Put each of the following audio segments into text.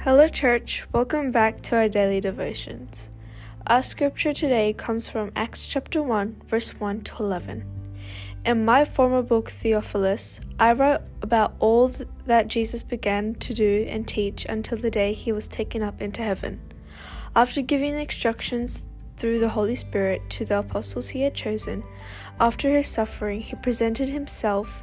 Hello, church. Welcome back to our daily devotions. Our scripture today comes from Acts chapter 1, verse 1 to 11. In my former book, Theophilus, I wrote about all that Jesus began to do and teach until the day he was taken up into heaven. After giving instructions through the Holy Spirit to the apostles he had chosen, after his suffering, he presented himself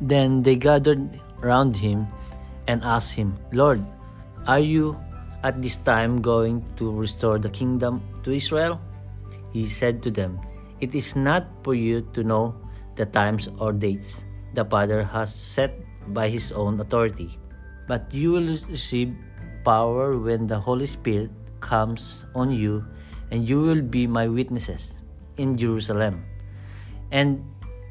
Then they gathered round him and asked him, Lord, are you at this time going to restore the kingdom to Israel? He said to them, It is not for you to know the times or dates the Father has set by his own authority, but you will receive power when the Holy Spirit comes on you, and you will be my witnesses in Jerusalem and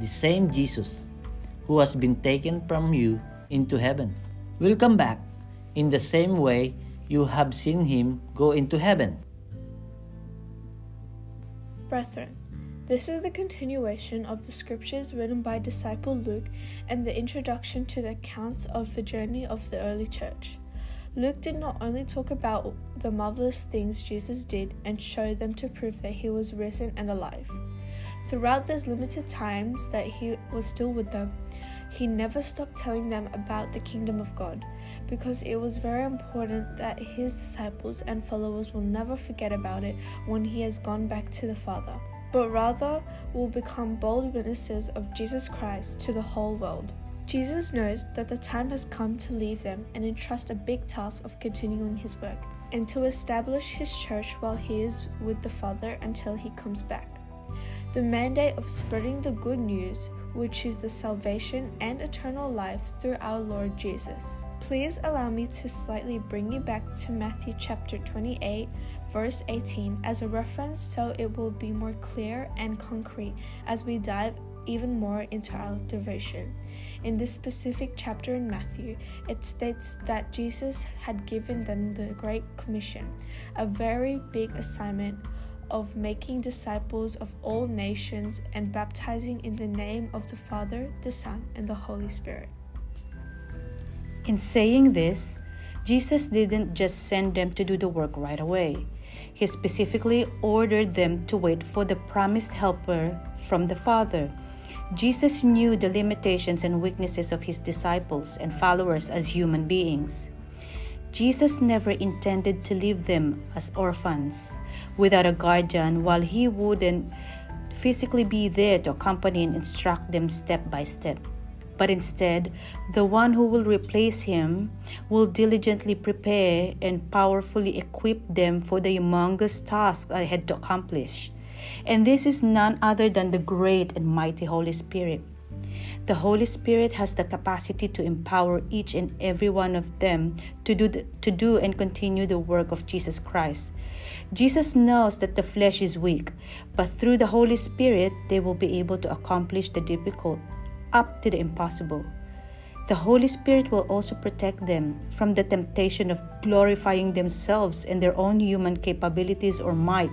The same Jesus who has been taken from you into heaven will come back in the same way you have seen him go into heaven. Brethren, this is the continuation of the scriptures written by disciple Luke and the introduction to the accounts of the journey of the early church. Luke did not only talk about the marvelous things Jesus did and show them to prove that he was risen and alive. Throughout those limited times that he was still with them, he never stopped telling them about the kingdom of God because it was very important that his disciples and followers will never forget about it when he has gone back to the Father, but rather will become bold witnesses of Jesus Christ to the whole world. Jesus knows that the time has come to leave them and entrust a big task of continuing his work and to establish his church while he is with the Father until he comes back. The mandate of spreading the good news which is the salvation and eternal life through our Lord Jesus. Please allow me to slightly bring you back to Matthew chapter 28, verse 18, as a reference so it will be more clear and concrete as we dive even more into our devotion. In this specific chapter in Matthew, it states that Jesus had given them the Great Commission, a very big assignment of making disciples of all nations and baptizing in the name of the Father, the Son, and the Holy Spirit. In saying this, Jesus didn't just send them to do the work right away. He specifically ordered them to wait for the promised helper from the Father. Jesus knew the limitations and weaknesses of his disciples and followers as human beings. Jesus never intended to leave them as orphans without a guardian while he wouldn't physically be there to accompany and instruct them step by step. But instead, the one who will replace him will diligently prepare and powerfully equip them for the humongous task I had to accomplish. And this is none other than the great and mighty Holy Spirit. The Holy Spirit has the capacity to empower each and every one of them to do, the, to do and continue the work of Jesus Christ. Jesus knows that the flesh is weak, but through the Holy Spirit, they will be able to accomplish the difficult up to the impossible. The Holy Spirit will also protect them from the temptation of glorifying themselves and their own human capabilities or might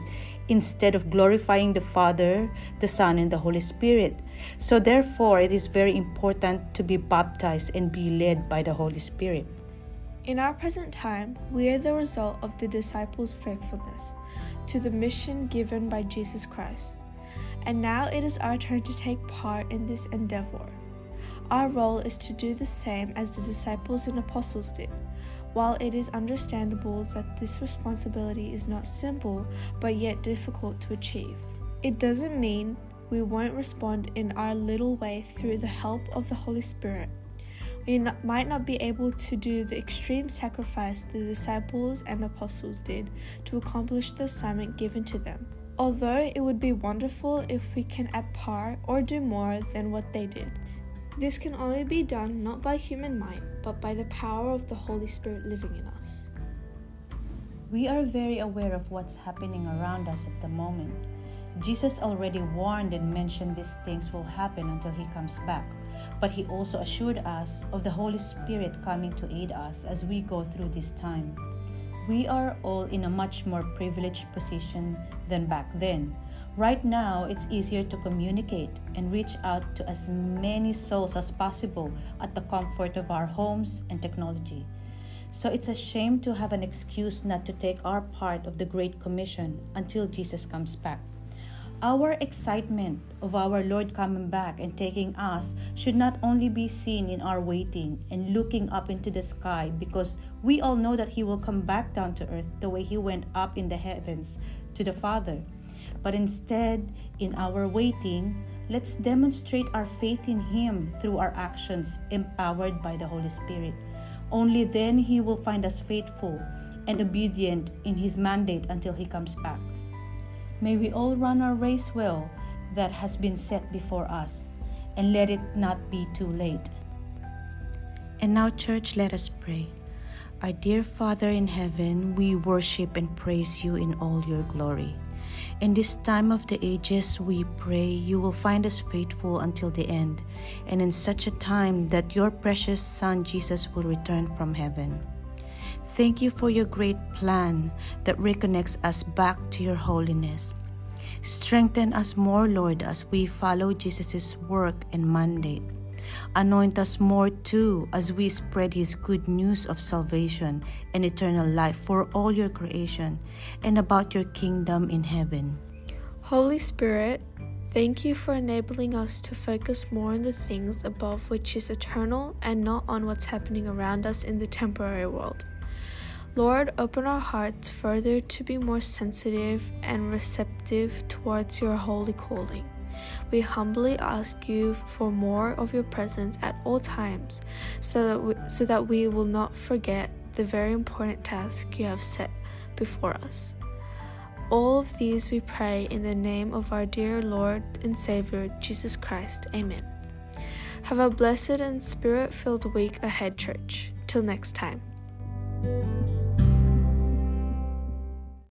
instead of glorifying the Father, the Son, and the Holy Spirit. So, therefore, it is very important to be baptized and be led by the Holy Spirit. In our present time, we are the result of the disciples' faithfulness to the mission given by Jesus Christ. And now it is our turn to take part in this endeavor. Our role is to do the same as the disciples and apostles did. While it is understandable that this responsibility is not simple but yet difficult to achieve, it doesn't mean we won't respond in our little way through the help of the Holy Spirit. We might not be able to do the extreme sacrifice the disciples and apostles did to accomplish the assignment given to them. Although it would be wonderful if we can at par or do more than what they did. This can only be done not by human might, but by the power of the Holy Spirit living in us. We are very aware of what's happening around us at the moment. Jesus already warned and mentioned these things will happen until he comes back, but he also assured us of the Holy Spirit coming to aid us as we go through this time. We are all in a much more privileged position than back then. Right now, it's easier to communicate and reach out to as many souls as possible at the comfort of our homes and technology. So it's a shame to have an excuse not to take our part of the Great Commission until Jesus comes back. Our excitement of our Lord coming back and taking us should not only be seen in our waiting and looking up into the sky because we all know that He will come back down to earth the way He went up in the heavens to the Father. But instead, in our waiting, let's demonstrate our faith in Him through our actions empowered by the Holy Spirit. Only then He will find us faithful and obedient in His mandate until He comes back. May we all run our race well that has been set before us, and let it not be too late. And now, church, let us pray. Our dear Father in heaven, we worship and praise you in all your glory. In this time of the ages, we pray you will find us faithful until the end, and in such a time that your precious Son Jesus will return from heaven. Thank you for your great plan that reconnects us back to your holiness. Strengthen us more, Lord, as we follow Jesus' work and mandate. Anoint us more too as we spread His good news of salvation and eternal life for all your creation and about your kingdom in heaven. Holy Spirit, thank you for enabling us to focus more on the things above which is eternal and not on what's happening around us in the temporary world. Lord, open our hearts further to be more sensitive and receptive towards your holy calling. We humbly ask you for more of your presence at all times so that we, so that we will not forget the very important task you have set before us. All of these we pray in the name of our dear Lord and Savior, Jesus Christ. Amen. Have a blessed and spirit filled week ahead, church. Till next time.